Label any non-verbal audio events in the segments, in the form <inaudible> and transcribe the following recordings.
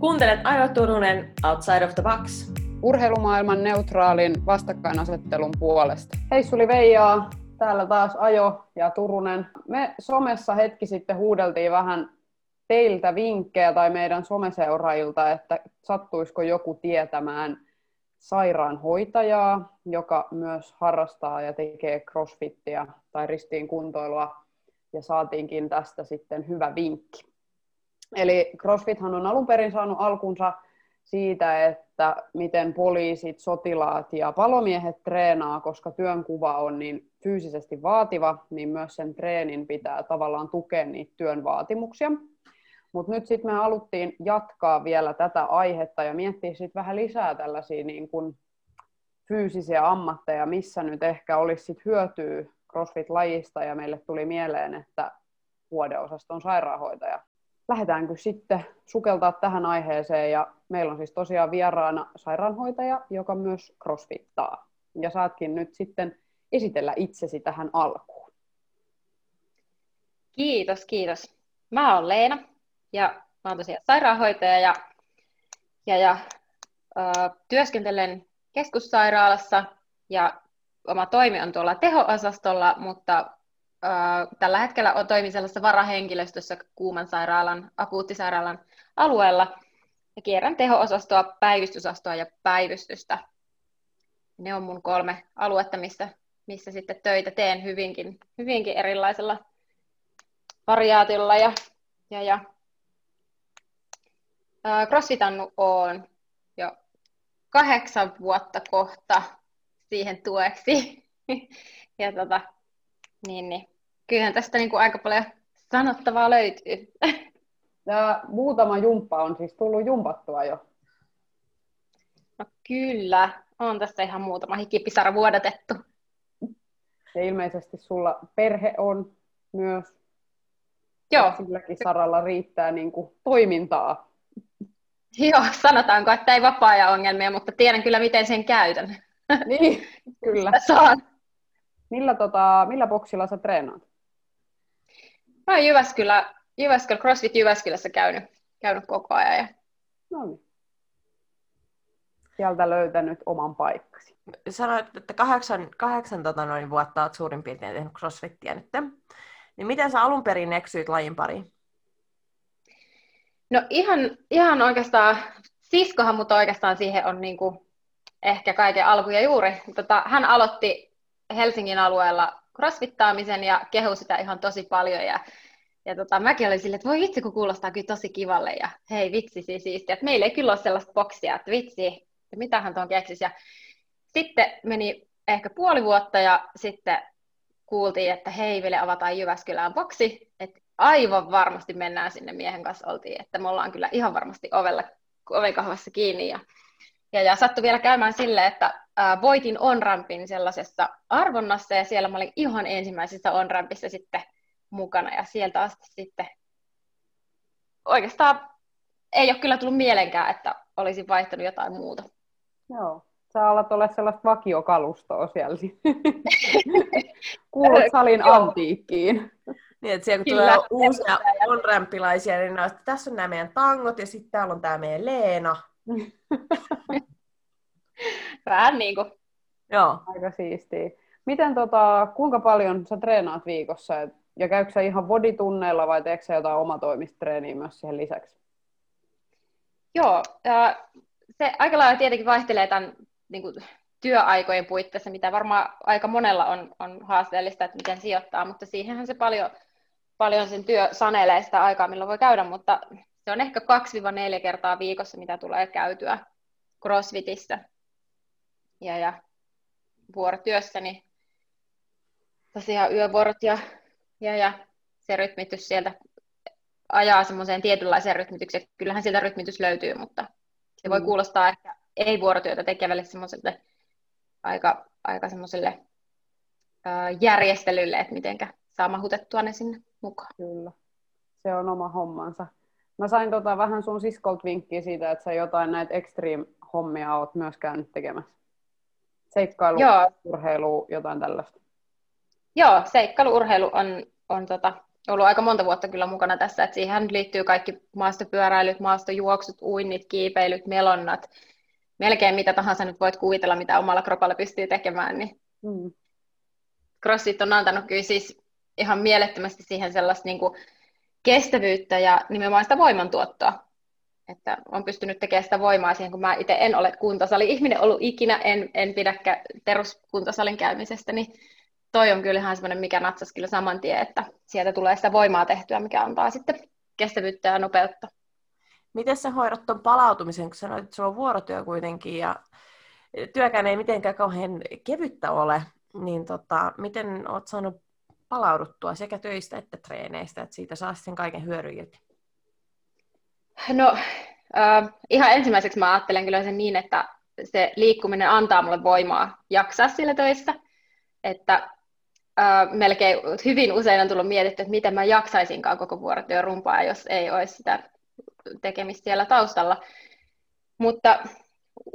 Kuuntelet Ajo Turunen Outside of the Box. Urheilumaailman neutraalin vastakkainasettelun puolesta. Hei Suli Veijaa, täällä taas Ajo ja Turunen. Me somessa hetki sitten huudeltiin vähän teiltä vinkkejä tai meidän someseuraajilta, että sattuisiko joku tietämään sairaanhoitajaa, joka myös harrastaa ja tekee crossfittiä tai ristiin kuntoilua, ja saatiinkin tästä sitten hyvä vinkki. Eli CrossFithan on alun perin saanut alkunsa siitä, että miten poliisit, sotilaat ja palomiehet treenaa, koska työnkuva on niin fyysisesti vaativa, niin myös sen treenin pitää tavallaan tukea niitä työn vaatimuksia. Mutta nyt sitten me haluttiin jatkaa vielä tätä aihetta ja miettiä sitten vähän lisää tällaisia niin kun fyysisiä ammatteja, missä nyt ehkä olisi sit hyötyä CrossFit-lajista ja meille tuli mieleen, että vuodeosaston sairaanhoitaja lähdetäänkö sitten sukeltaa tähän aiheeseen. Ja meillä on siis tosiaan vieraana sairaanhoitaja, joka myös crossfittaa. Ja saatkin nyt sitten esitellä itsesi tähän alkuun. Kiitos, kiitos. Mä oon Leena ja mä oon tosiaan sairaanhoitaja ja, ja, ja ö, työskentelen keskussairaalassa ja oma toimi on tuolla teho-osastolla, mutta tällä hetkellä on toimin sellaisessa varahenkilöstössä Kuuman sairaalan, akuuttisairaalan alueella ja kierrän teho-osastoa, päivystysosastoa ja päivystystä. Ne on mun kolme aluetta, missä, missä sitten töitä teen hyvinkin, hyvinkin erilaisella variaatiolla. Ja, ja, ja. Crossfitannut on jo kahdeksan vuotta kohta siihen tueksi. <laughs> ja tota, niin, niin. Kyllähän tästä niin kuin aika paljon sanottavaa löytyy. <laughs> Ja muutama jumppa on siis tullut jumpattua jo. No kyllä, on tässä ihan muutama hikipisara vuodatettu. Ja ilmeisesti sulla perhe on myös. Joo. Silläkin saralla riittää niin kuin toimintaa. <laughs> Joo, sanotaanko, että ei vapaa-ajan ongelmia, mutta tiedän kyllä, miten sen käytän. Niin, <laughs> kyllä. Saan. Millä, tota, millä boksilla sä treenaat? Mä oon Jyväskylä, Jyväskylä, CrossFit Jyväskylässä käynyt, käynyt koko ajan. Ja... No niin. Sieltä löytänyt oman paikkasi. Sanoit, että kahdeksan, kahdeksan tota noin, vuotta olet suurin piirtein tehnyt CrossFittiä nyt. Niin miten sä alun perin eksyit lajin pariin? No ihan, ihan oikeastaan, siskohan mut oikeastaan siihen on niinku ehkä kaiken alku ja juuri. Tota, hän aloitti Helsingin alueella crossfittaamisen ja kehu sitä ihan tosi paljon. Ja, ja tota, mäkin olin silleen, että voi vitsi, kun kuulostaa kyllä tosi kivalle ja hei vitsi siis siistiä. Että meillä ei kyllä ole sellaista boksia, että vitsi, että mitähän tuon keksisi. Ja sitten meni ehkä puoli vuotta ja sitten kuultiin, että hei, vielä avataan Jyväskylään boksi, että aivan varmasti mennään sinne miehen kanssa oltiin, että me ollaan kyllä ihan varmasti ovella, ovenkahvassa kiinni ja ja, ja sattui vielä käymään silleen, että ää, voitin onrampin sellaisessa arvonnassa ja siellä mä olin ihan ensimmäisissä onrampissa sitten mukana ja sieltä asti sitten oikeastaan ei ole kyllä tullut mielenkään, että olisin vaihtanut jotain muuta. Joo, sä alat olla sellaista vakiokalustoa siellä. <laughs> Kuulut salin antiikkiin. Niin, että siellä kun Kyllä, tulee uusia onrampilaisia, niin no, että tässä on nämä meidän tangot ja sitten täällä on tämä meidän Leena. <laughs> Vähän niin kuin. Joo. Aika siistiä. Miten tota, kuinka paljon sä treenaat viikossa? Ja käykö sä ihan boditunneilla vai teekö sä jotain omatoomistreenia myös siihen lisäksi? Joo, se aika lailla tietenkin vaihtelee tämän niin kuin, työaikojen puitteissa, mitä varmaan aika monella on, on haasteellista, että miten sijoittaa, mutta siihenhän se paljon, paljon sen työ sanelee sitä aikaa, milloin voi käydä, mutta se on ehkä 2-4 kertaa viikossa, mitä tulee käytyä CrossFitissä. Ja, ja vuorotyössäni niin tosiaan yövuorot ja, ja, ja se rytmitys sieltä ajaa semmoiseen tietynlaiseen rytmitykseen. Kyllähän sieltä rytmitys löytyy, mutta se voi mm. kuulostaa ehkä ei-vuorotyötä tekevälle semmoiselle aika, aika semmoiselle järjestelylle, että mitenkä saa mahutettua ne sinne mukaan. Kyllä, se on oma hommansa. Mä sain tota vähän sun siskolta vinkkiä siitä, että sä jotain näitä extreme-hommia oot myös käynyt tekemässä. Seikkailu, Joo. urheilu, jotain tällaista. Joo, seikkailuurheilu on, on tota, ollut aika monta vuotta kyllä mukana tässä, että siihen liittyy kaikki maastopyöräilyt, maastojuoksut, uinnit, kiipeilyt, melonnat, melkein mitä tahansa nyt voit kuvitella, mitä omalla kropalla pystyy tekemään, niin mm. CrossFit on antanut kyllä siis ihan mielettömästi siihen sellaista niin kuin kestävyyttä ja nimenomaan sitä voimantuottoa. Että on pystynyt tekemään sitä voimaa siihen, kun mä itse en ole kuntosali-ihminen ollut ikinä, en, en pidäkään peruskuntosalin käymisestä, niin toi on kyllä ihan semmoinen, mikä natsas kyllä saman tien, että sieltä tulee sitä voimaa tehtyä, mikä antaa sitten kestävyyttä ja nopeutta. Miten sä hoidat tuon palautumisen, kun sanoit, että sulla on vuorotyö kuitenkin ja työkään ei mitenkään kauhean kevyttä ole, niin tota, miten oot saanut palauduttua sekä töistä että treeneistä, että siitä saa sen kaiken hyödyn irti? No äh, ihan ensimmäiseksi mä ajattelen kyllä sen niin, että se liikkuminen antaa mulle voimaa jaksaa sillä töissä, että äh, melkein hyvin usein on tullut mietitty, että miten mä jaksaisinkaan koko vuorotyön rumpaa, jos ei olisi sitä tekemistä siellä taustalla. Mutta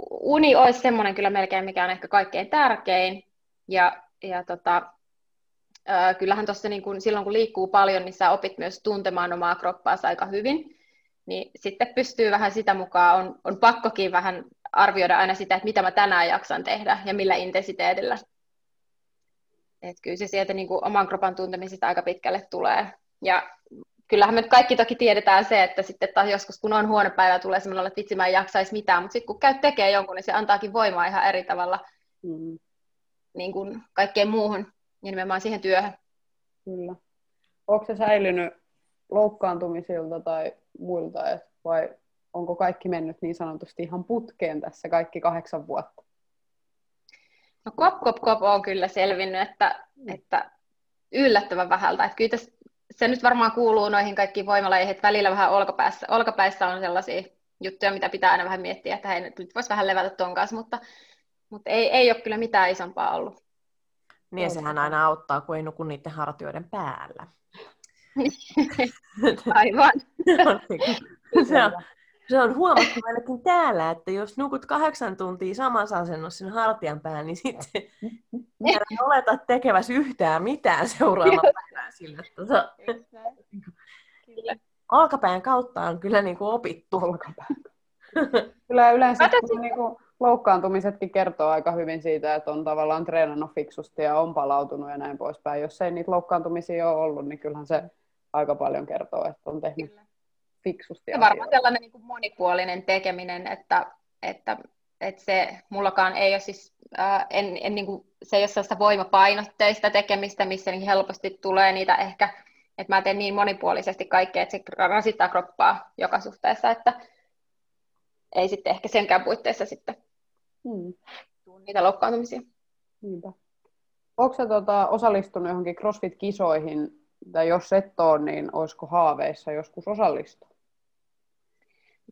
uni olisi semmoinen kyllä melkein, mikä on ehkä kaikkein tärkein. Ja, ja tota, kyllähän tuossa niin kun, silloin, kun liikkuu paljon, niin sä opit myös tuntemaan omaa kroppaasi aika hyvin. Niin sitten pystyy vähän sitä mukaan, on, on pakkokin vähän arvioida aina sitä, että mitä mä tänään jaksan tehdä ja millä intensiteetillä et kyllä se sieltä niin kuin oman kropan tuntemisesta aika pitkälle tulee. Ja kyllähän me kaikki toki tiedetään se, että sitten taas joskus kun on huono päivä, tulee sellainen, että vitsi mä en jaksaisi mitään, mutta sitten kun käy tekee jonkun, niin se antaakin voimaa ihan eri tavalla mm. niin kuin kaikkeen muuhun ja nimenomaan siihen työhön. Kyllä. Onko se säilynyt loukkaantumisilta tai muilta, et vai onko kaikki mennyt niin sanotusti ihan putkeen tässä kaikki kahdeksan vuotta? No kop, kop, kop on kyllä selvinnyt, että, että yllättävän vähältä. Että kyllä tässä, se nyt varmaan kuuluu noihin kaikkiin voimalaihin, että välillä vähän olkapäässä, olkapäissä on sellaisia juttuja, mitä pitää aina vähän miettiä, että hei, nyt voisi vähän levätä ton kanssa, mutta, mutta ei, ei ole kyllä mitään isompaa ollut. Niin ja sehän aina auttaa, kun ei nuku niiden hartioiden päällä. <laughs> Aivan. <laughs> se, on, se on huomattu ainakin täällä, että jos nukut kahdeksan tuntia samassa asennossa sen hartian päällä, niin sitten <laughs> en oleta tekeväsi yhtään mitään seuraavana päivänä sillä. Tota, Alkapään kautta on kyllä niin kuin opittu. Kyllä yleensä niin kuin loukkaantumisetkin kertoo aika hyvin siitä, että on tavallaan treenannut fiksusti ja on palautunut ja näin poispäin. Jos ei niitä loukkaantumisia ole ollut, niin kyllähän se aika paljon kertoo, että on tehnyt kyllä fiksusti. Ja varmaan sellainen niin kuin monipuolinen tekeminen, että, että, että se mullakaan ei ole siis, ää, en, en, niin kuin, se ei ole sellaista voimapainotteista tekemistä, missä niin helposti tulee niitä ehkä, että mä teen niin monipuolisesti kaikkea, että se rasittaa kroppaa joka suhteessa, että ei sitten ehkä senkään puitteissa sitten hmm. tule niitä loukkaantumisia. Niinpä. Onko tota, osallistunut johonkin CrossFit-kisoihin, tai jos et ole, niin olisiko haaveissa joskus osallistua?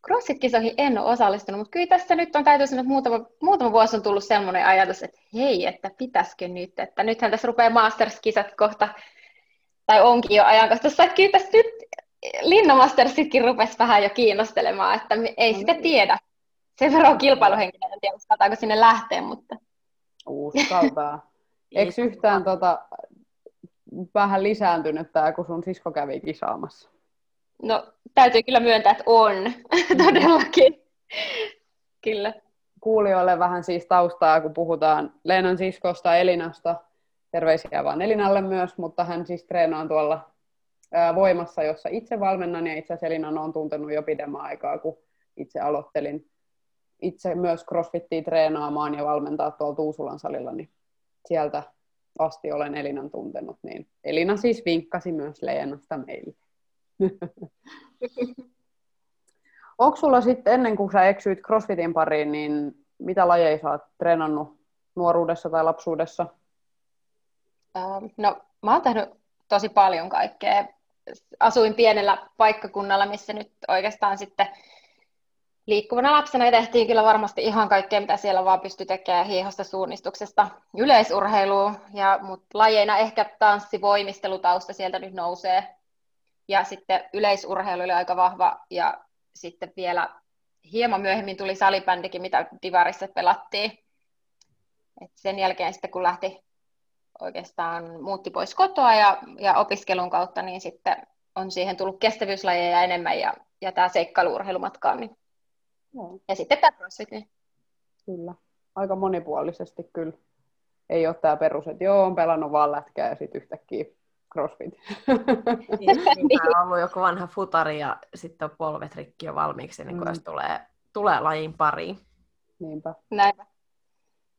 CrossFit-kisoihin en ole osallistunut, mutta kyllä tässä nyt on täytyy sanoa, että muutama, muutama vuosi on tullut sellainen ajatus, että hei, että pitäisikö nyt, että nythän tässä rupeaa Masters-kisat kohta, tai onkin jo ajankohtaisessa, että kyllä tässä nyt Linna Mastersitkin rupesi vähän jo kiinnostelemaan, että ei no, sitä niin. tiedä. Sen verran on kilpailuhenkilö, tiedä uskaltaako sinne lähteä, mutta... Uskaltaa. <laughs> Eikö yhtään tota, vähän lisääntynyt tämä, kun sun sisko kävi kisaamassa? No, täytyy kyllä myöntää, että on. <laughs> Todellakin. kyllä. Kuulijoille vähän siis taustaa, kun puhutaan Leenan siskosta Elinasta. Terveisiä vaan Elinalle myös, mutta hän siis treenaa tuolla voimassa, jossa itse valmennan ja itse asiassa Elinan on tuntenut jo pidemmän aikaa, kun itse aloittelin itse myös crossfittiä treenaamaan ja valmentaa tuolla Tuusulan salilla, niin sieltä asti olen Elinan tuntenut, niin Elina siis vinkkasi myös Leenasta meille. <laughs> Onko sulla sitten ennen kuin sä eksyit CrossFitin pariin, niin mitä lajeja sä oot treenannut nuoruudessa tai lapsuudessa? Ähm, no, mä oon tehnyt tosi paljon kaikkea. Asuin pienellä paikkakunnalla, missä nyt oikeastaan sitten liikkuvana lapsena tehtiin kyllä varmasti ihan kaikkea, mitä siellä vaan pystyi tekemään hiihosta suunnistuksesta yleisurheiluun, ja, mutta lajeina ehkä tanssi, voimistelutausta sieltä nyt nousee ja sitten yleisurheilu oli aika vahva, ja sitten vielä hieman myöhemmin tuli salibändikin, mitä Divarissa pelattiin. Et sen jälkeen sitten kun lähti oikeastaan muutti pois kotoa ja, ja opiskelun kautta, niin sitten on siihen tullut kestävyyslajeja enemmän ja, ja tämä seikkailuurheilu matkaan. Niin. Joo. Ja sitten tämä crossfit. Niin. Kyllä. Aika monipuolisesti kyllä. Ei ole tämä perus, että joo, on pelannut vaan lätkää ja sitten yhtäkkiä crossfit. <laughs> Niin, on <laughs> ollut joku vanha futari ja sitten on polvet rikki jo valmiiksi, niin kun mm. jos tulee, tulee lajin pariin. Niinpä. Näinpä.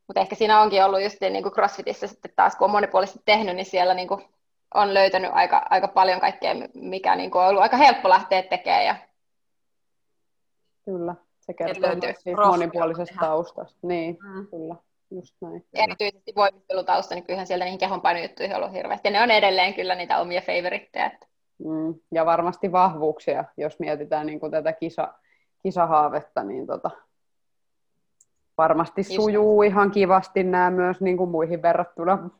Mutta ehkä siinä onkin ollut just niin kuin CrossFitissä sitten taas, kun on monipuolisesti tehnyt, niin siellä niin kuin on löytänyt aika, aika paljon kaikkea, mikä niin kuin on ollut aika helppo lähteä tekemään. Ja... Kyllä, se kertoo siitä monipuolisesta tehdä. taustasta. Niin, mm. kyllä. Just näin. Erityisesti voimistelutausta, niin kyllähän sieltä niihin kehonpainojuttuihin on ollut hirveästi. Ja ne on edelleen kyllä niitä omia favoritteja. Mm. Ja varmasti vahvuuksia, jos mietitään niin kuin tätä kisa, kisahaavetta, niin tota, varmasti Just. sujuu ihan kivasti nämä myös niin kuin muihin verrattuna.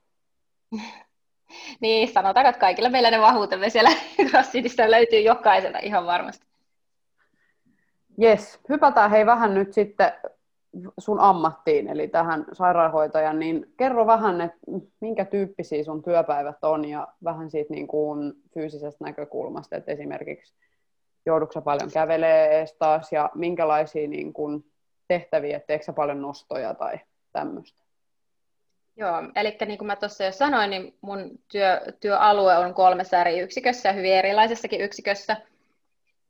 <laughs> niin, sanotaan, että kaikilla meillä ne vahvuutemme siellä <laughs> CrossFitistä löytyy jokaisella ihan varmasti. Jes, hypätään hei vähän nyt sitten sun ammattiin, eli tähän sairaanhoitajan, niin kerro vähän, että minkä tyyppisiä sun työpäivät on ja vähän siitä niin kuin fyysisestä näkökulmasta, että esimerkiksi joudutko paljon kävelee ees taas ja minkälaisia niin kuin tehtäviä, teekö paljon nostoja tai tämmöistä? Joo, eli niin kuin mä tuossa jo sanoin, niin mun työ, työalue on kolmessa eri yksikössä, hyvin erilaisessakin yksikössä,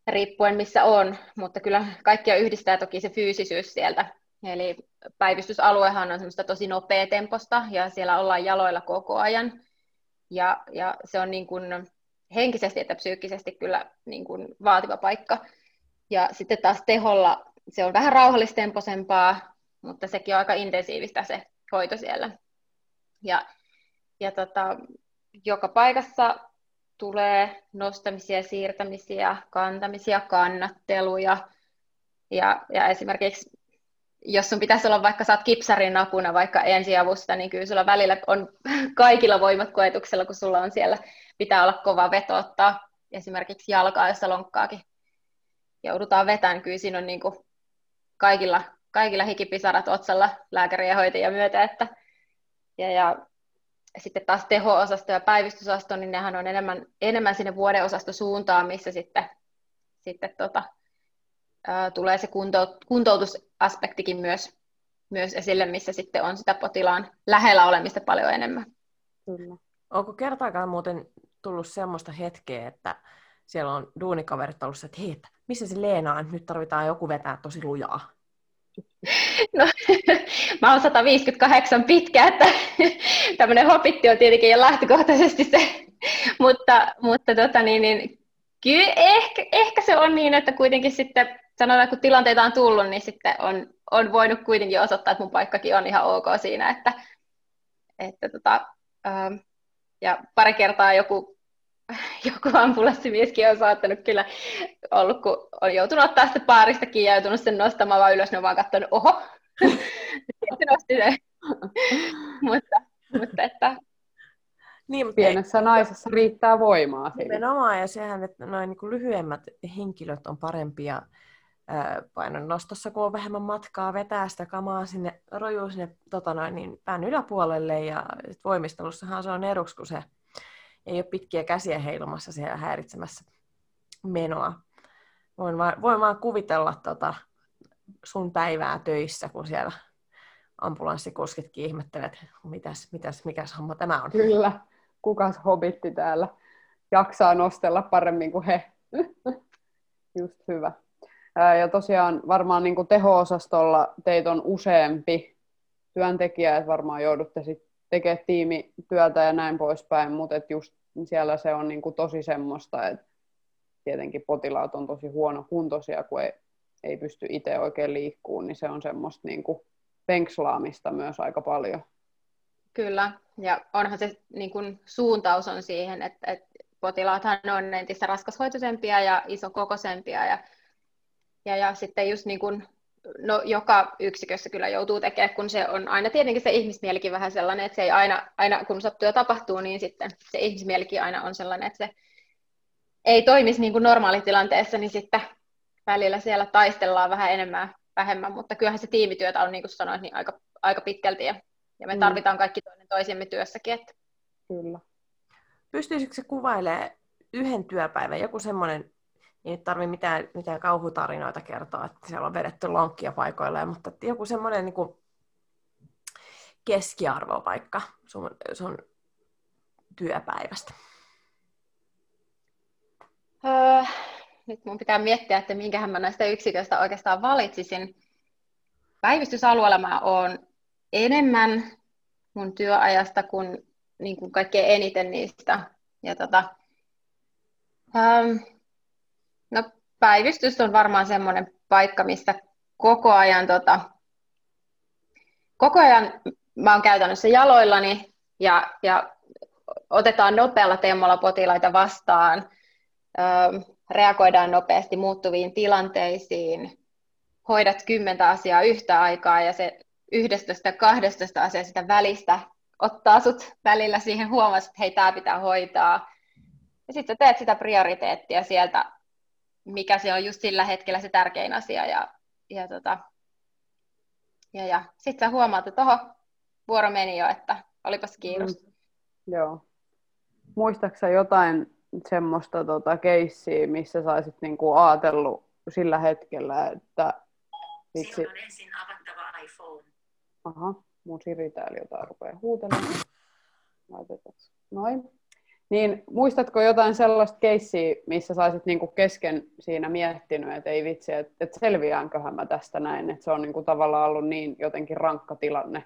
riippuen missä on, mutta kyllä kaikkia yhdistää toki se fyysisyys sieltä. Eli päivystysaluehan on semmoista tosi nopea temposta ja siellä ollaan jaloilla koko ajan. Ja, ja se on niin kuin henkisesti että psyykkisesti kyllä niin kuin vaativa paikka. Ja sitten taas teholla se on vähän rauhallistemposempaa, mutta sekin on aika intensiivistä se hoito siellä. Ja, ja tota, joka paikassa tulee nostamisia, siirtämisiä, kantamisia, kannatteluja. Ja, ja esimerkiksi jos sun pitäisi olla vaikka, saat kipsarin apuna vaikka ensiavusta, niin kyllä sulla välillä on <laughs> kaikilla voimat koetuksella, kun sulla on siellä, pitää olla kova veto ottaa esimerkiksi jalkaa, jossa lonkkaakin joudutaan vetämään, kyllä siinä on niin kuin kaikilla, kaikilla hikipisarat otsalla lääkäriä ja hoitajia myötä, että, ja, ja sitten taas teho-osasto ja päivystysosasto, niin nehän on enemmän, enemmän sinne suuntaan, missä sitten, sitten tota, ää, tulee se kunto, kuntoutusaspektikin myös, myös esille, missä sitten on sitä potilaan lähellä olemista paljon enemmän. Kyllä. Onko kertaakaan muuten tullut semmoista hetkeä, että siellä on duunikaverit ollut että hei, että missä se Leena on, nyt tarvitaan joku vetää tosi lujaa? No, <laughs> mä oon 158 pitkä, että <laughs> tämmöinen hopitti on tietenkin jo lähtökohtaisesti se, <laughs> mutta, mutta tota niin, niin, kyllä ehkä, ehkä se on niin, että kuitenkin sitten sanotaan, kun tilanteita on tullut, niin sitten on, on voinut kuitenkin osoittaa, että mun paikkakin on ihan ok siinä, että, että tota, ähm, ja pari kertaa joku <laughs> joku ambulanssimieskin on saattanut kyllä ollut, kun on joutunut ottaa sitä paaristakin ja joutunut sen nostamaan vaan ylös, ne on vaan katsonut, oho, <laughs> sitten nosti sen. <laughs> mutta, mutta että, niin, mutta Pienessä ei, naisessa riittää voimaa. Nimenomaan, ja sehän, että noin niin lyhyemmät henkilöt on parempia painon nostossa, kun on vähemmän matkaa, vetää sitä kamaa sinne, rojuu sinne tota noin, niin pään yläpuolelle, ja voimistelussahan se on eduksi, kun se ei ole pitkiä käsiä heilumassa siellä häiritsemässä menoa. Voin vaan, voin vaan kuvitella tota sun päivää töissä, kun siellä ambulanssikuskitkin ihmettelet, mitäs, mitäs, mikäs homma tämä on. Kyllä, kukas hobitti täällä jaksaa nostella paremmin kuin he. <laughs> Just hyvä. Ja tosiaan varmaan niin kuin teho-osastolla teitä on useampi työntekijä, että varmaan joudutte sitten tekemään tiimityötä ja näin poispäin, mutta just siellä se on niin kuin tosi semmoista, että tietenkin potilaat on tosi huonokuntoisia, kun ei, ei pysty itse oikein liikkuun, niin se on semmoista niin kuin penkslaamista myös aika paljon. Kyllä, ja onhan se niin kuin suuntaus on siihen, että, että potilaathan on entistä raskashoitoisempia ja isokokoisempia, ja, ja, ja sitten just niin kuin no, joka yksikössä kyllä joutuu tekemään, kun se on aina tietenkin se ihmismielikin vähän sellainen, että se ei aina, aina kun sattuu ja tapahtuu, niin sitten se ihmismielikin aina on sellainen, että se ei toimisi niin kuin normaalitilanteessa, niin sitten välillä siellä taistellaan vähän enemmän vähemmän, mutta kyllähän se tiimityötä on, niin kuin sanoit, niin aika, aika pitkälti ja Ja me mm. tarvitaan kaikki toinen toisemme työssäkin. Että... Kyllä. Pystyisikö se kuvailemaan yhden työpäivän, joku semmoinen, ei nyt tarvitse mitään, mitään kauhutarinoita kertoa, että siellä on vedetty lonkkia paikoilleen, mutta joku semmoinen niin kuin keskiarvo vaikka sun, sun työpäivästä? Öö, nyt mun pitää miettiä, että minkähän mä näistä yksiköistä oikeastaan valitsisin. Päivystysalueella mä oon enemmän mun työajasta kuin, niin kuin kaikkein eniten niistä. Ja tota, öö, no, päivystys on varmaan semmoinen paikka, missä koko ajan, tota, koko ajan mä oon käytännössä jaloillani ja, ja otetaan nopealla temmolla potilaita vastaan, reagoidaan nopeasti muuttuviin tilanteisiin, hoidat kymmentä asiaa yhtä aikaa ja se 11 12 asiaa sitä välistä ottaa sut välillä siihen huomasi, että hei, tämä pitää hoitaa. Ja sitten teet sitä prioriteettia sieltä, mikä se on just sillä hetkellä se tärkein asia. Ja, ja, tota, ja, ja. sitten sä huomaat, että oho, vuoro meni jo, että olipas kiitos. Mm. Joo. Muistaaksä jotain semmoista tota, keissiä, missä saisit niinku ajatellut sillä hetkellä, että vitsi... Sinun on ensin avattava iPhone. Aha, mun Siri täällä jotain rupeaa huutelemaan. Laitetaan. Noin. Niin muistatko jotain sellaista keissiä, missä saisit niinku kesken siinä miettinyt, että ei vitsi, että et selviäänköhän mä tästä näin, että se on niinku tavallaan ollut niin jotenkin rankka tilanne.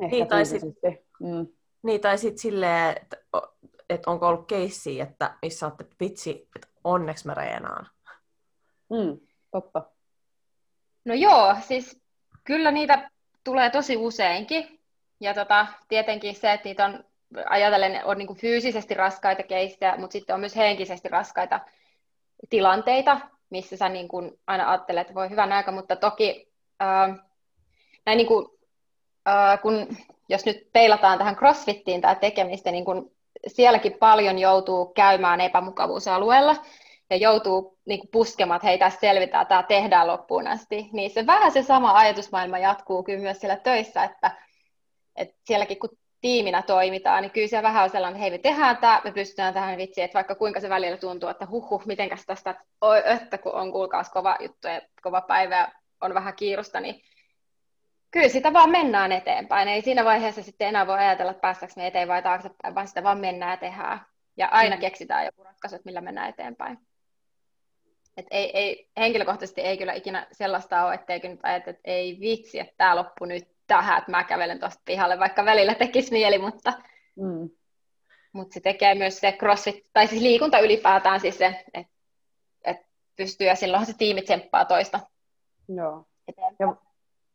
Ehkä niin, tai sitten mm. niin, tai sit silleen, että et onko ollut keissi, että missä olette, vitsi, että onneksi mä reenaan. Mm, totta. No joo, siis kyllä niitä tulee tosi useinkin. Ja tota, tietenkin se, että niitä on, ajatellen, on niin fyysisesti raskaita keissejä, mutta sitten on myös henkisesti raskaita tilanteita, missä sä niin kuin aina ajattelet, että voi hyvän aika, mutta toki ää, näin niin kuin, ää, kun, jos nyt peilataan tähän crossfittiin tämä tekemistä, niin kun sielläkin paljon joutuu käymään epämukavuusalueella ja joutuu niin kuin puskemaan, että hei, tässä selvitään, tämä tehdään loppuun asti, niin se vähän se sama ajatusmaailma jatkuu kyllä myös siellä töissä, että, että sielläkin kun tiiminä toimitaan, niin kyllä siellä vähän on sellainen, että hei, me tehdään tämä, me pystytään tähän vitsi, että vaikka kuinka se välillä tuntuu, että huhhuh, mitenkäs tästä, oi, että kun on kuulkaas kova juttu ja kova päivä ja on vähän kiirusta, niin kyllä sitä vaan mennään eteenpäin. Ei siinä vaiheessa sitten enää voi ajatella, että päästäkö me eteen vai taaksepäin, vaan sitä vaan mennään ja tehdään. Ja aina mm. keksitään joku ratkaisu, millä mennään eteenpäin. Et ei, ei, henkilökohtaisesti ei kyllä ikinä sellaista ole, etteikö nyt ajatella, että ei vitsi, että tämä loppu nyt tähän, että mä kävelen tuosta pihalle, vaikka välillä tekisi mieli, mutta, mm. mutta se tekee myös se crossfit, tai siis liikunta ylipäätään siis se, että et pystyy ja silloinhan se tiimi tsemppaa toista. Joo. Ja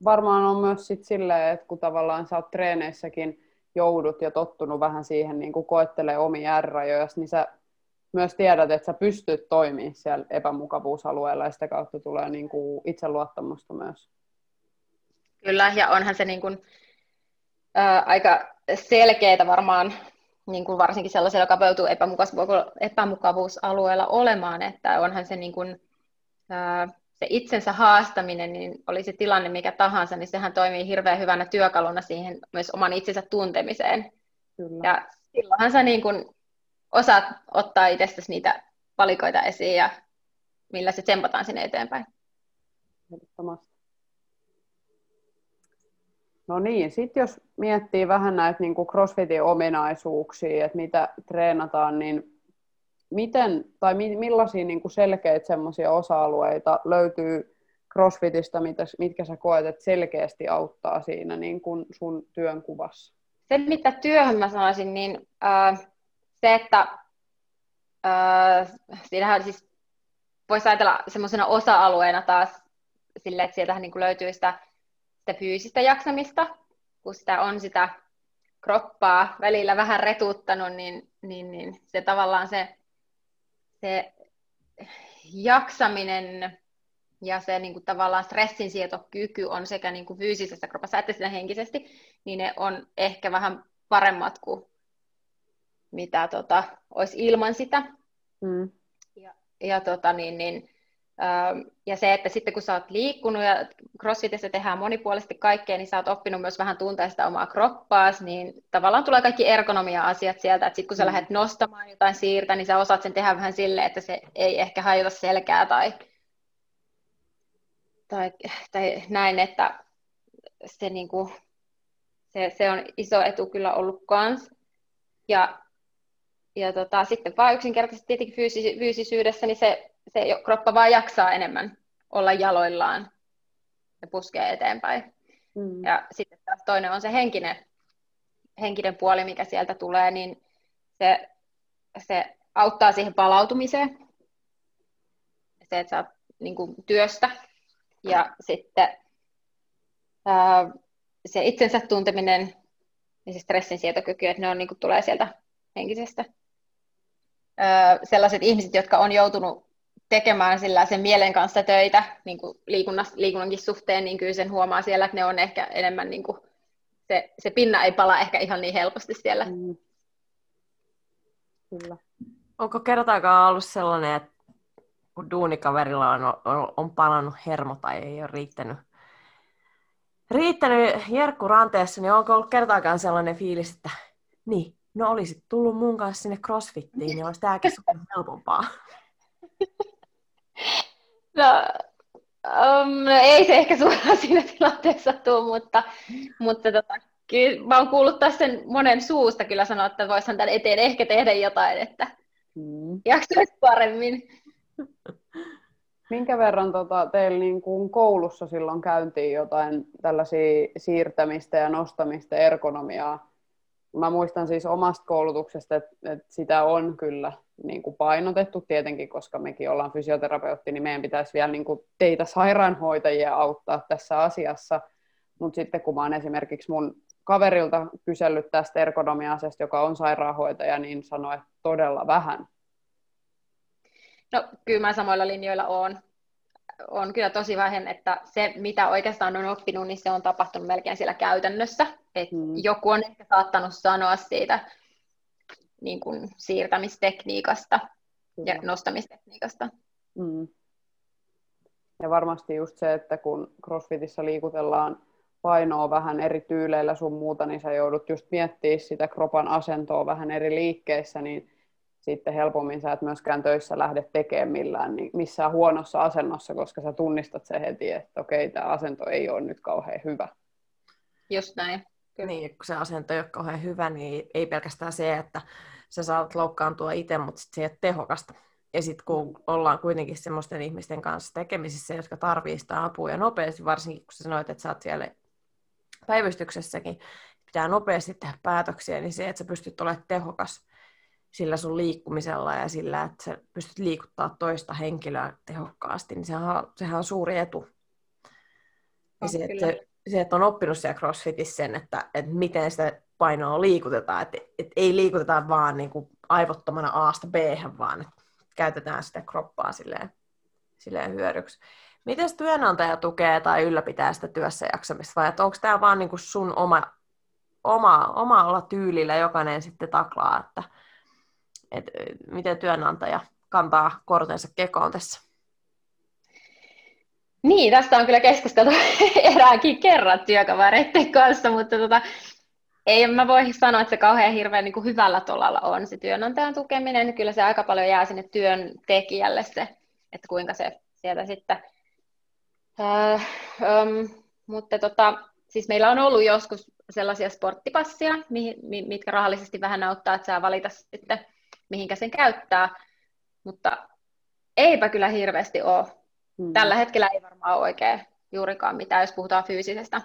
varmaan on myös sit silleen, että kun tavallaan sä oot treeneissäkin joudut ja tottunut vähän siihen niin kuin koettelee omia R-rajoja, niin sä myös tiedät, että sä pystyt toimimaan siellä epämukavuusalueella ja sitä kautta tulee niin kuin itseluottamusta myös. Kyllä, ja onhan se niin kuin, ää, aika selkeää varmaan niin kuin varsinkin sellaisella, joka pöytyy epämukavuusalueella olemaan, että onhan se niin kuin, ää, se itsensä haastaminen, niin oli se tilanne mikä tahansa, niin sehän toimii hirveän hyvänä työkaluna siihen myös oman itsensä tuntemiseen. Kyllä. Ja silloinhan sä niin kun osaat ottaa itsestäsi niitä valikoita esiin ja millä se tsempataan sinne eteenpäin. No niin, sitten jos miettii vähän näitä niin kuin CrossFitin ominaisuuksia, että mitä treenataan, niin miten tai millaisia niin kuin selkeitä semmoisia osa-alueita löytyy CrossFitista, mitkä sä koet, että selkeästi auttaa siinä niin kuin sun työnkuvassa? Se, mitä työhön mä sanoisin, niin äh, se, että äh, siinähän siis voisi ajatella semmoisena osa-alueena taas sille, että sieltähän niin kuin löytyy sitä, sitä fyysistä jaksamista, kun sitä on sitä kroppaa välillä vähän retuuttanut, niin, niin, niin se tavallaan se se jaksaminen ja se niin kuin tavallaan stressinsietokyky on sekä niin kuin fyysisessä kropassa että siinä henkisesti, niin ne on ehkä vähän paremmat kuin mitä tota, olisi ilman sitä. Mm. Ja, ja tota, niin, niin, Ja se, että sitten kun sä oot liikkunut ja crossfitissä tehdään monipuolisesti kaikkea, niin sä oot oppinut myös vähän tuntea sitä omaa kroppaas, niin tavallaan tulee kaikki ergonomia-asiat sieltä, että sitten kun sä mm. lähdet nostamaan jotain siirtä, niin sä osaat sen tehdä vähän silleen, että se ei ehkä hajuta selkää tai, tai, tai näin, että se, niin kuin, se, se on iso etu kyllä ollut kans. Ja, ja tota, sitten vaan yksinkertaisesti tietenkin fyysis- fyysisyydessä, niin se, se kroppa vaan jaksaa enemmän olla jaloillaan ja puskee eteenpäin. Mm. Ja sitten taas toinen on se henkinen, henkinen puoli, mikä sieltä tulee, niin se, se auttaa siihen palautumiseen. Se, että sä oot niin kuin, työstä ja sitten ää, se itsensä tunteminen ja se stressin sietokyky, että ne on, niin kuin, tulee sieltä henkisestä. Ää, sellaiset ihmiset, jotka on joutunut tekemään sillä sen mielen kanssa töitä niin kuin liikunnankin suhteen, niin kyllä sen huomaa siellä, että ne on ehkä enemmän, niin kuin, se, se pinna ei pala ehkä ihan niin helposti siellä. Mm. Kyllä. Onko kertaakaan ollut sellainen, että kun duunikaverilla on, on, on palannut hermo tai ei ole riittänyt, riittänyt Jerkku ranteessa, niin onko ollut kertaakaan sellainen fiilis, että niin, no olisit tullut mun kanssa sinne crossfittiin, niin olisi tämäkin helpompaa. <laughs> No, um, no ei se ehkä suoraan <laughs> siinä tilanteessa tule, mutta, mutta tota, kyllä mä oon kuullut tässä sen monen suusta kyllä sanoa, että voisihan tämän eteen ehkä tehdä jotain, että mm. jaksaisi paremmin. Minkä verran tota, teillä niin kuin koulussa silloin käyntiin jotain tällaisia siirtämistä ja nostamista, ergonomiaa? Mä muistan siis omasta koulutuksesta, että, että sitä on kyllä niin kuin painotettu tietenkin, koska mekin ollaan fysioterapeutti, niin meidän pitäisi vielä niin kuin teitä sairaanhoitajia auttaa tässä asiassa. Mutta sitten kun mä oon esimerkiksi mun kaverilta kysellyt tästä ergonomia-asiasta, joka on sairaanhoitaja, niin sanoi, että todella vähän. No kyllä mä samoilla linjoilla on. On kyllä tosi vähän, että se mitä oikeastaan on oppinut, niin se on tapahtunut melkein siellä käytännössä. Et hmm. Joku on ehkä saattanut sanoa siitä niin kuin siirtämistekniikasta Kyllä. ja nostamistekniikasta. Mm. Ja varmasti just se, että kun CrossFitissä liikutellaan painoa vähän eri tyyleillä sun muuta, niin sä joudut just miettimään sitä kropan asentoa vähän eri liikkeissä, niin sitten helpommin sä et myöskään töissä lähde tekemään millään, niin missään huonossa asennossa, koska sä tunnistat se heti, että okei, tämä asento ei ole nyt kauhean hyvä. Just näin. Niin, kun se asento ei ole kauhean hyvä, niin ei pelkästään se, että sä saat loukkaantua itse, mutta sit se ei ole tehokasta. Ja sitten kun ollaan kuitenkin semmoisten ihmisten kanssa tekemisissä, jotka tarvitsevat sitä apua ja nopeasti, varsinkin kun sä sanoit, että sä oot siellä päivystyksessäkin, pitää nopeasti tehdä päätöksiä, niin se, että sä pystyt olemaan tehokas sillä sun liikkumisella ja sillä, että sä pystyt liikuttaa toista henkilöä tehokkaasti, niin sehän on, sehän on suuri etu. Ja se, että se, että on oppinut siellä CrossFitissä sen, että, että miten sitä painoa liikutetaan, että, että ei liikuteta vaan niin kuin aivottomana A-sta b vaan että käytetään sitä kroppaa silleen, silleen hyödyksi. Miten työnantaja tukee tai ylläpitää sitä työssä jaksamista, vai onko tämä vaan niin kuin sun oma, oma, oma olla tyylillä jokainen sitten taklaa, että, että miten työnantaja kantaa kortensa kekoon tässä? Niin, tästä on kyllä keskusteltu <laughs> eräänkin kerran työkavereiden kanssa, mutta tota, ei mä voi sanoa, että se kauhean hirveän niin kuin hyvällä tolalla on se työnantajan tukeminen. Kyllä se aika paljon jää sinne työntekijälle se, että kuinka se sieltä sitten... Äh, ähm, mutta tota, siis meillä on ollut joskus sellaisia sporttipassia, mitkä rahallisesti vähän auttaa, että saa valita sitten, mihinkä sen käyttää. Mutta eipä kyllä hirveästi ole Mm. Tällä hetkellä ei varmaan ole oikein juurikaan mitään, jos puhutaan fyysisestä.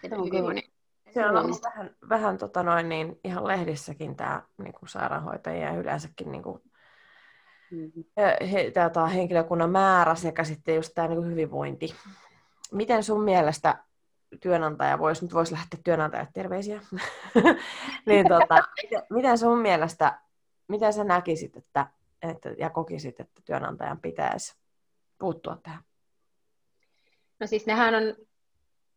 Se on, kyllä. Se on ollut vähän, vähän tota noin, niin ihan lehdissäkin tämä niin sairaanhoitajia ja yleensäkin niin kuin, mm-hmm. he, tämä henkilökunnan määrä sekä sitten just tämä niin hyvinvointi. Miten sun mielestä työnantaja voisi, nyt voisi lähteä työnantajat terveisiä, <laughs> niin tota, <laughs> miten, miten sun mielestä, miten sä näkisit, että että, ja kokisit, että työnantajan pitäisi puuttua tähän? No siis nehän on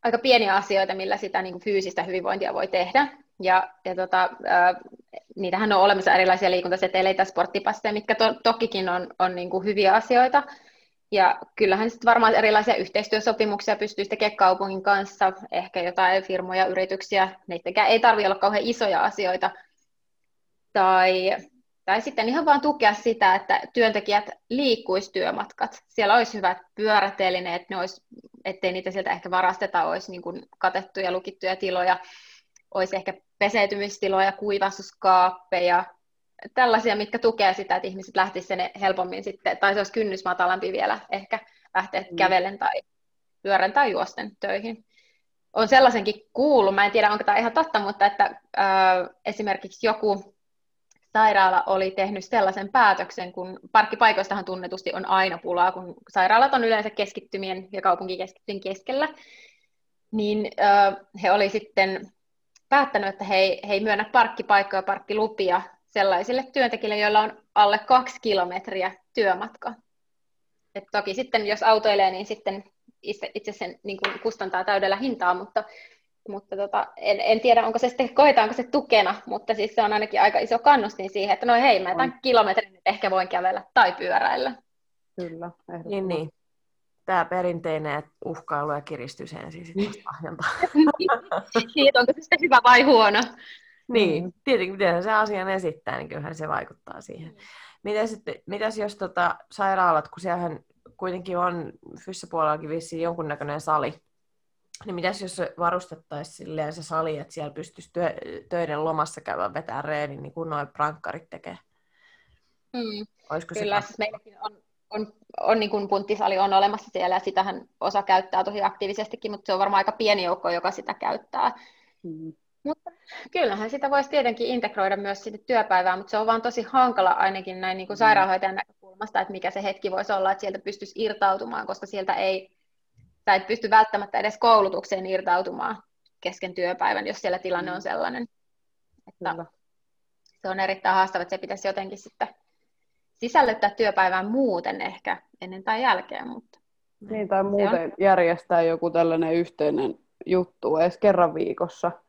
aika pieniä asioita, millä sitä niin kuin fyysistä hyvinvointia voi tehdä. Ja, ja tota, ää, niitähän on olemassa erilaisia liikuntaseteleitä, sporttipasseja, mitkä to, tokikin on, on niin kuin hyviä asioita. Ja kyllähän sitten varmaan erilaisia yhteistyösopimuksia pystyisi tekemään kaupungin kanssa, ehkä jotain firmoja, yrityksiä, niitäkään ei tarvitse olla kauhean isoja asioita. Tai, tai sitten ihan vaan tukea sitä, että työntekijät liikkuisi työmatkat. Siellä olisi hyvät pyörätelineet, ne olisi, ettei niitä sieltä ehkä varasteta, olisi niin kuin katettuja, lukittuja tiloja, olisi ehkä peseytymistiloja, kuivastuskaappeja, tällaisia, mitkä tukee sitä, että ihmiset lähtisivät sen helpommin sitten, tai se olisi kynnys matalampi vielä ehkä lähteä mm. kävellen tai pyörän tai juosten töihin. On sellaisenkin kuullut, mä en tiedä onko tämä ihan totta, mutta että äh, esimerkiksi joku sairaala oli tehnyt sellaisen päätöksen, kun parkkipaikoistahan tunnetusti on aina pulaa, kun sairaalat on yleensä keskittymien ja kaupunkikeskittymien keskellä, niin äh, he oli sitten päättänyt, että he ei, he ei myönnä parkkipaikkoja, parkkilupia sellaisille työntekijöille, joilla on alle kaksi kilometriä työmatka. Et toki sitten, jos autoilee, niin sitten itse, itse sen niin kustantaa täydellä hintaa, mutta, mutta tota, en, en, tiedä, onko se sitten, koetaanko se tukena, mutta siis se on ainakin aika iso kannustin siihen, että no hei, mä tämän kilometrin nyt ehkä voin kävellä tai pyöräillä. Kyllä, Niin, niin. Tämä perinteinen uhkailu ja kiristys ensin sitten lahjonta. <laughs> niin, onko se sitten hyvä vai huono? Niin, mm. tietenkin miten se asian esittää, niin kyllähän se vaikuttaa siihen. Mitäs, mitäs jos tota, sairaalat, kun siellähän kuitenkin on fyssapuolellakin vissiin jonkunnäköinen sali, niin mitäs jos varustettaisiin silleen se sali, että siellä pystyisi työ, töiden lomassa käydä vetää reenin, niin kuin noin prankkarit tekee? Mm. Olisiko Kyllä, se siis meilläkin on, on, on niin kuin punttisali on olemassa siellä, ja sitähän osa käyttää tosi aktiivisestikin, mutta se on varmaan aika pieni joukko, joka sitä käyttää. Mm. Mutta kyllähän sitä voisi tietenkin integroida myös sinne työpäivään, mutta se on vaan tosi hankala ainakin näin niin kuin mm. sairaanhoitajan näkökulmasta, että mikä se hetki voisi olla, että sieltä pystyisi irtautumaan, koska sieltä ei, tai et pysty välttämättä edes koulutukseen irtautumaan kesken työpäivän, jos siellä tilanne on mm. sellainen. Että se on erittäin haastava, että se pitäisi jotenkin sitten sisällyttää työpäivään muuten ehkä ennen tai jälkeen. Mutta niin, tai muuten on... järjestää joku tällainen yhteinen juttu edes kerran viikossa –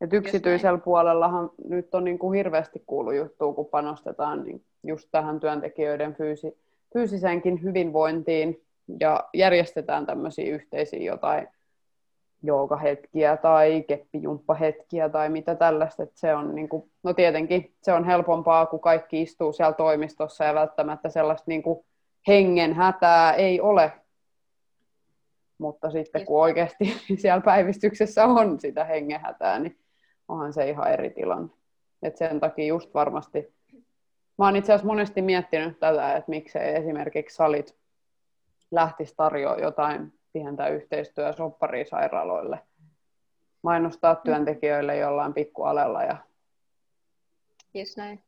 et yksityisellä puolellahan nyt on niin kuin hirveästi kuullut juttua, kun panostetaan niin just tähän työntekijöiden fyysi, fyysiseenkin hyvinvointiin ja järjestetään tämmöisiä yhteisiä jotain joogahetkiä tai keppijumppahetkiä tai mitä tällaista. Et se on niin kuin, no tietenkin se on helpompaa, kun kaikki istuu siellä toimistossa ja välttämättä sellaista niin kuin hengen hätää ei ole. Mutta sitten kun oikeasti <laughs> siellä päivystyksessä on sitä hengenhätää, niin onhan se ihan eri tilanne. Et sen takia just varmasti, mä oon itse asiassa monesti miettinyt tätä, että miksei esimerkiksi salit lähtisi tarjoa jotain pientä yhteistyöä sopparisairaaloille, mainostaa työntekijöille jollain pikkualella. Ja... Just näin.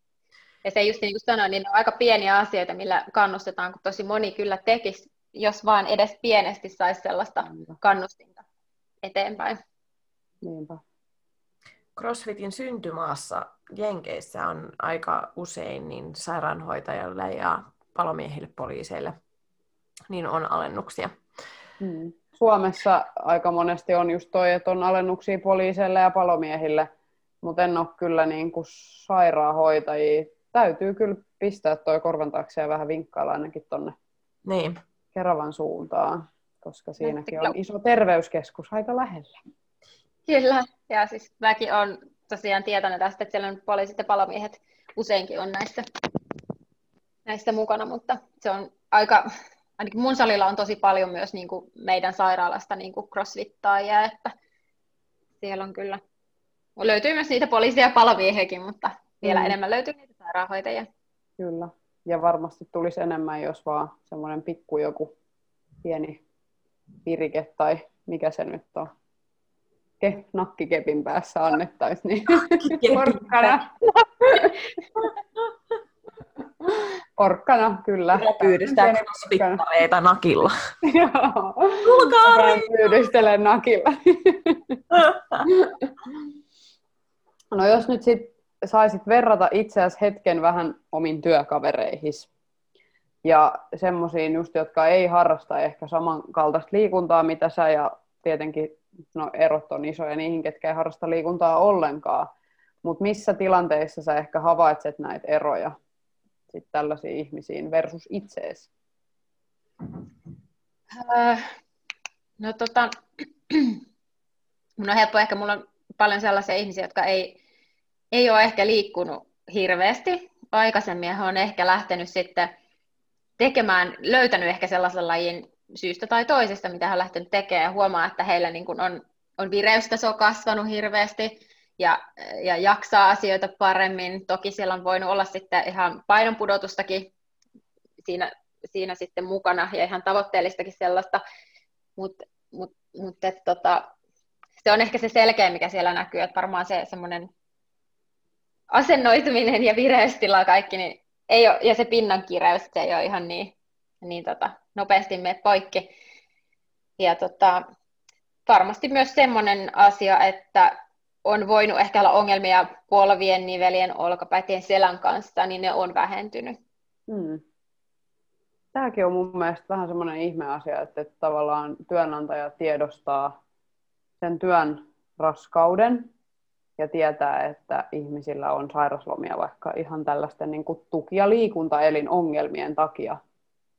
Ja se just niin kuin sanoin, niin ne on aika pieniä asioita, millä kannustetaan, kun tosi moni kyllä tekisi, jos vaan edes pienesti saisi sellaista kannustinta eteenpäin. Niinpä. CrossFitin syntymaassa Jenkeissä on aika usein niin sairaanhoitajalle ja palomiehille, poliiseille, niin on alennuksia. Hmm. Suomessa aika monesti on just toi, että on alennuksia poliiseille ja palomiehille, mutta en ole kyllä niin kuin sairaanhoitajia. Täytyy kyllä pistää toi korvan taakse ja vähän vinkkailla ainakin tonne niin. Keravan suuntaan, koska siinäkin on iso terveyskeskus aika lähellä. Kyllä, ja siis mäkin on tosiaan tietoinen tästä, että siellä on poliisit ja palomiehet useinkin on näissä, näissä mukana, mutta se on aika, ainakin mun salilla on tosi paljon myös niin kuin meidän sairaalasta niin kuin crossfittaajia, että siellä on kyllä, löytyy myös niitä poliisia ja palomiehiäkin, mutta vielä mm. enemmän löytyy niitä sairaanhoitajia. Kyllä, ja varmasti tulisi enemmän, jos vaan semmoinen pikku joku pieni virike tai mikä se nyt on, ke, nakkikepin päässä annettaisiin. Niin porkkana. Porkkana, kyllä. Pyydystää crossfittareita nakilla. <laughs> Joo. Tulkaa Pyydystelen nakilla. <laughs> no jos nyt sit saisit verrata itseäsi hetken vähän omin työkavereihin ja semmoisiin just, jotka ei harrasta ehkä samankaltaista liikuntaa, mitä sä ja tietenkin no erot on isoja niihin, ketkä ei harrasta liikuntaa ollenkaan. Mutta missä tilanteissa sä ehkä havaitset näitä eroja sit tällaisiin ihmisiin versus itseesi? Äh, no tota, <clears throat> mun on helppo ehkä, mulla on paljon sellaisia ihmisiä, jotka ei, ei ole ehkä liikkunut hirveästi aikaisemmin, he on ehkä lähtenyt sitten tekemään, löytänyt ehkä sellaisen lajin syystä tai toisesta, mitä he on lähtenyt tekemään, ja huomaa, että heillä niin kuin on, on vireystaso kasvanut hirveästi, ja, ja jaksaa asioita paremmin. Toki siellä on voinut olla sitten ihan painonpudotustakin siinä, siinä sitten mukana, ja ihan tavoitteellistakin sellaista, mutta mut, mut, tota, se on ehkä se selkeä, mikä siellä näkyy, että varmaan se semmoinen asennoituminen ja vireystila kaikki, niin ei ole, ja se pinnan kireys, se ei ole ihan niin, niin tota, nopeasti mene poikki. Ja tota, varmasti myös semmoinen asia, että on voinut ehkä olla ongelmia polvien, nivelien, olkapäitien, selän kanssa, niin ne on vähentynyt. Hmm. Tämäkin on mun mielestä vähän semmoinen ihme asia, että, että tavallaan työnantaja tiedostaa sen työn raskauden ja tietää, että ihmisillä on sairaslomia vaikka ihan tällaisten niin kuin tuki- ja liikuntaelinongelmien takia,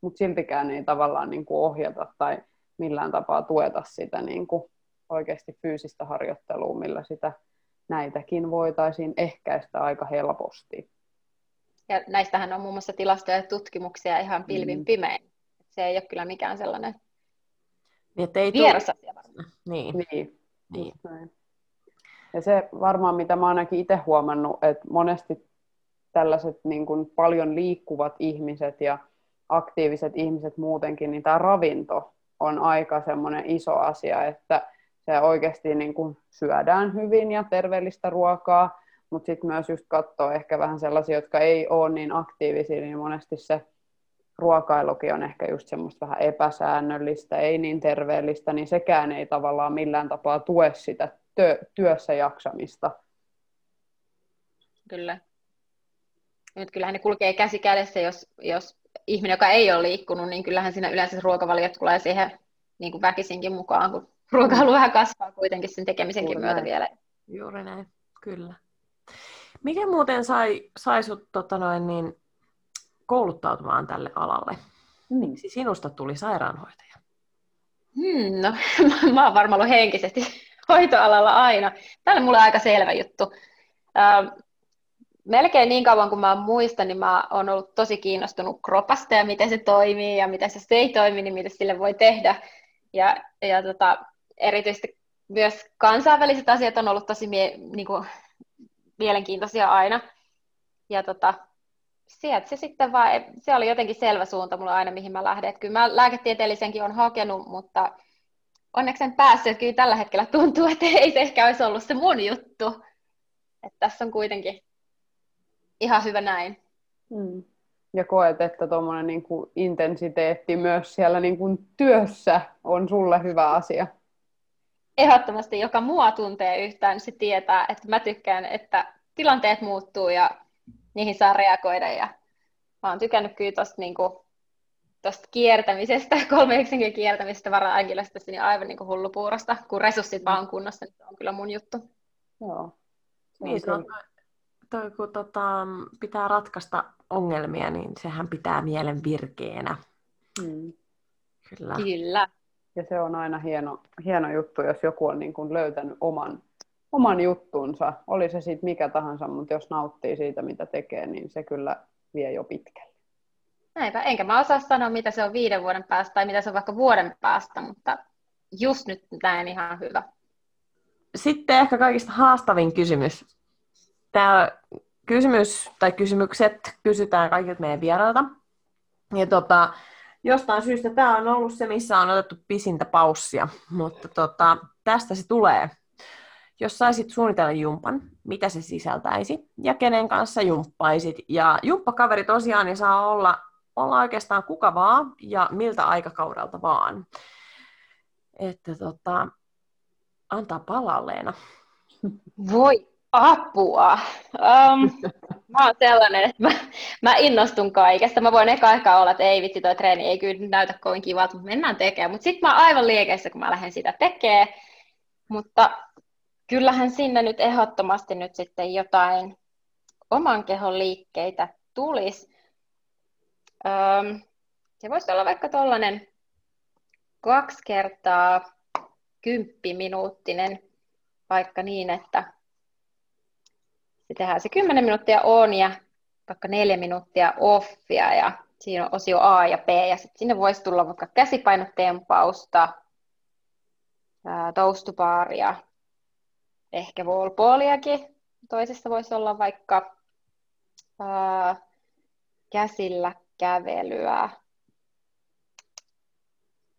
mutta siltikään ei tavallaan niin kuin ohjata tai millään tapaa tueta sitä niin kuin oikeasti fyysistä harjoittelua, millä sitä näitäkin voitaisiin ehkäistä aika helposti. Ja näistähän on muun muassa tilastoja ja tutkimuksia ihan pilvin mm. pimein. Se ei ole kyllä mikään sellainen niin, ei vieras asia Niin. niin. niin. Ja se varmaan, mitä mä ainakin itse huomannut, että monesti tällaiset niin kuin paljon liikkuvat ihmiset ja aktiiviset ihmiset muutenkin, niin tämä ravinto on aika semmoinen iso asia, että se oikeasti niin kuin syödään hyvin ja terveellistä ruokaa, mutta sitten myös just katsoa ehkä vähän sellaisia, jotka ei ole niin aktiivisia, niin monesti se ruokailukin on ehkä just semmoista vähän epäsäännöllistä, ei niin terveellistä, niin sekään ei tavallaan millään tapaa tue sitä työ, työssä jaksamista. Kyllä. Nyt kyllähän ne kulkee käsi kädessä, jos, jos ihminen, joka ei ole liikkunut, niin kyllähän siinä yleensä ruokavaliot tulee siihen niin kuin väkisinkin mukaan, kun ruokailu vähän kasvaa kuitenkin sen tekemisenkin Juuri myötä näin. vielä. Juuri näin, kyllä. Mikä muuten sai, sai sut tota noin, niin, kouluttautumaan tälle alalle? Miksi sinusta tuli sairaanhoitaja? Hmm, no, <laughs> mä oon varmaan ollut henkisesti <laughs> hoitoalalla aina. Tämä on mulle aika selvä juttu. Ähm, melkein niin kauan kuin mä muistan, niin mä oon ollut tosi kiinnostunut kropasta ja miten se toimii ja miten se ei toimi, niin mitä sille voi tehdä. Ja, ja tota, erityisesti myös kansainväliset asiat on ollut tosi mie- niin kuin, mielenkiintoisia aina. Ja tota, sieltä se sitten vaan, se oli jotenkin selvä suunta mulla aina, mihin mä lähden. Että kyllä mä lääketieteellisenkin on hakenut, mutta onneksi en päässyt. Kyllä tällä hetkellä tuntuu, että ei se ehkä olisi ollut se mun juttu. Että tässä on kuitenkin ihan hyvä näin. Hmm. Ja koet, että tuommoinen niin intensiteetti myös siellä niin työssä on sulle hyvä asia ehdottomasti, joka mua tuntee yhtään, niin se tietää, että mä tykkään, että tilanteet muuttuu ja niihin saa reagoida. Ja mä oon tykännyt kyllä tosta, niin kuin, tosta kiertämisestä, <laughs> 390 kiertämisestä vara niin aivan niin kuin hullupuurosta, kun resurssit vaan on kunnossa, niin se on kyllä mun juttu. Joo. Se niin, se on, toi, kun tota, pitää ratkaista ongelmia, niin sehän pitää mielen virkeänä. Hmm. Kyllä. Kyllä. Ja se on aina hieno, hieno juttu, jos joku on niin kuin löytänyt oman, oman juttunsa. Oli se sitten mikä tahansa, mutta jos nauttii siitä, mitä tekee, niin se kyllä vie jo pitkälle. Näinpä, enkä mä osaa sanoa, mitä se on viiden vuoden päästä tai mitä se on vaikka vuoden päästä, mutta just nyt näen ihan hyvä. Sitten ehkä kaikista haastavin kysymys. Tämä kysymys tai kysymykset kysytään kaikilta meidän vierailta. Ja tota, jostain syystä tämä on ollut se, missä on otettu pisintä paussia, mutta tota, tästä se tulee. Jos saisit suunnitella jumpan, mitä se sisältäisi ja kenen kanssa jumppaisit. Ja jumppakaveri tosiaan niin saa olla, olla oikeastaan kuka vaan ja miltä aikakaudelta vaan. Että tota, antaa palaa Leena. Voi apua. Um, <laughs> mä oon sellainen, että mä, mä innostun kaikesta. Mä voin eka aikaa olla, että ei vitsi, toi treeni ei kyllä näytä kovin kivalta, mutta mennään tekemään. Mutta sitten mä oon aivan liekeissä, kun mä lähden sitä tekemään. Mutta kyllähän sinne nyt ehdottomasti nyt sitten jotain oman kehon liikkeitä tulisi. Öm, se voisi olla vaikka tuollainen kaksi kertaa kymppiminuuttinen, vaikka niin, että se tehdään se 10 minuuttia on ja vaikka neljä minuuttia offia ja siinä on osio A ja B ja sitten sinne voisi tulla vaikka käsipainotempausta, toustupaaria, ehkä wallballiakin. Toisessa voisi olla vaikka ää, käsillä kävelyä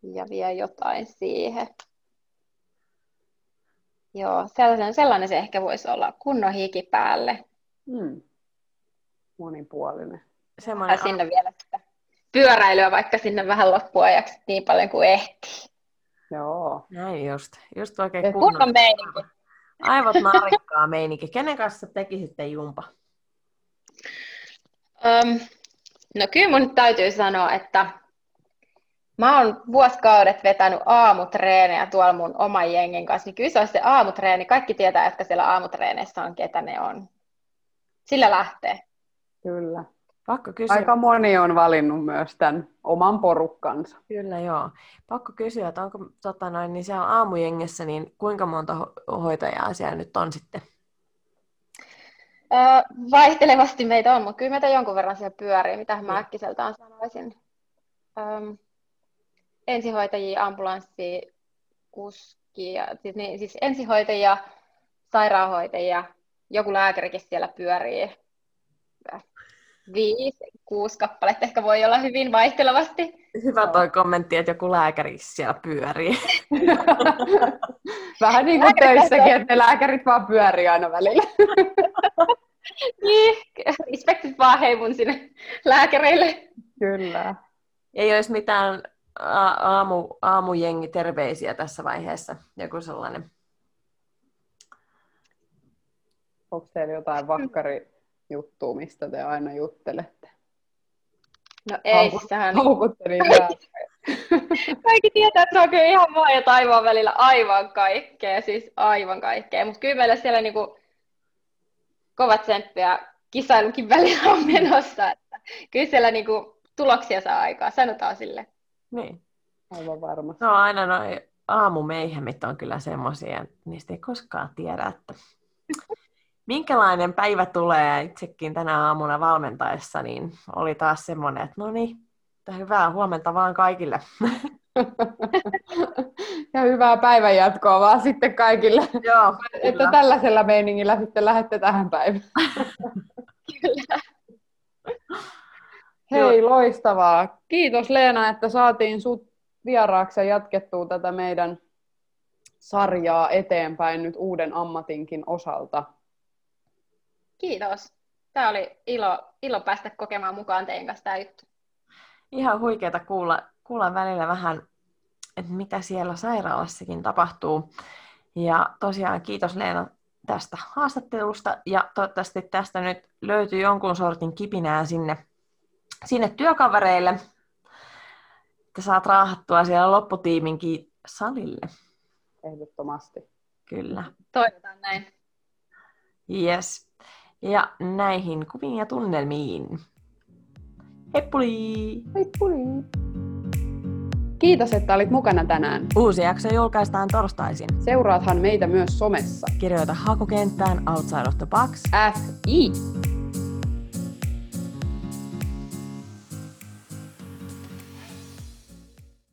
ja vielä jotain siihen. Joo, sellainen, sellainen se ehkä voisi olla, kunnon hiki päälle. Hmm. Monipuolinen. Semmoinen Ja sinne vielä sitä pyöräilyä vaikka sinne vähän loppuajaksi niin paljon kuin ehtii. Joo. Näin just. Just oikein kunnon. Kunnon meininki. Aivot narikkaa meininki. Kenen kanssa tekisitte jumpa? Öm, no kyllä mun täytyy sanoa, että mä oon vuosikaudet vetänyt aamutreenejä tuolla mun oman jengin kanssa, niin kyllä se olisi se aamutreeni. Kaikki tietää, jotka siellä aamutreeneissä on, ketä ne on. Sillä lähtee. Kyllä. Pakko kysyä. Aika moni on valinnut myös tämän oman porukkansa. Kyllä joo. Pakko kysyä, että onko tota noin, niin siellä aamujengessä, niin kuinka monta ho- hoitajaa siellä nyt on sitten? Öö, vaihtelevasti meitä on, mutta kyllä meitä jonkun verran siellä pyörii, mitä mä äkkiseltään sanoisin. Öm, ensihoitajia, ambulanssi, kuskia, siis, niin, siis ensihoitajia, sairaanhoitajia, joku lääkärikin siellä pyörii. Viisi, kuusi kappaletta ehkä voi olla hyvin vaihtelevasti. Hyvä toi kommentti, että joku lääkäri siellä pyörii. <laughs> Vähän niin kuin Lääkärit töissäkin, että ne lääkärit vaan pyörii aina välillä. <laughs> Niin, respektit vaan hei mun sinne lääkäreille. Kyllä. Ei olisi mitään aamu, aamujengi terveisiä tässä vaiheessa. Joku sellainen. Onko teillä jotain vakkarijuttua, mistä te aina juttelette? No ei, sehän Haukutte niitä. Kaikki tietää, että se on kyllä ihan maa ja taivaan välillä aivan kaikkea, siis aivan kaikkea. Mutta kyllä meillä siellä niinku kovat tsemppiä kisailukin välillä on menossa. Että kyllä siellä niinku tuloksia saa aikaa, sanotaan sille. Niin. Aivan varmasti. No aina noin aamumeihemit on kyllä semmoisia, niistä ei koskaan tiedä, että minkälainen päivä tulee itsekin tänä aamuna valmentaessa, niin oli taas semmoinen, että no niin, hyvää huomenta vaan kaikille. <laughs> ja hyvää päivänjatkoa vaan sitten kaikille. Joo, Että tällaisella meiningillä sitten lähdette tähän päivään. <laughs> Kyllä. Hei, loistavaa. Kiitos Leena, että saatiin sut vieraaksi ja jatkettua tätä meidän sarjaa eteenpäin nyt uuden ammatinkin osalta. Kiitos. Tämä oli ilo, ilo päästä kokemaan mukaan teidän kanssa tämä juttu. ihan huikeeta kuulla, kuulla välillä vähän, että mitä siellä sairaalassakin tapahtuu. Ja tosiaan kiitos Leena tästä haastattelusta ja toivottavasti tästä nyt löytyy jonkun sortin kipinää sinne, sinne työkavereille, että saat raahattua siellä lopputiiminkin salille. Ehdottomasti. Kyllä. Toivotaan näin. Yes. Ja näihin kuviin ja tunnelmiin. Heppuli! Heipuli! Kiitos, että olit mukana tänään. Uusi jakso julkaistaan torstaisin. Seuraathan meitä myös somessa. Kirjoita hakukenttään Outside of the Box FI.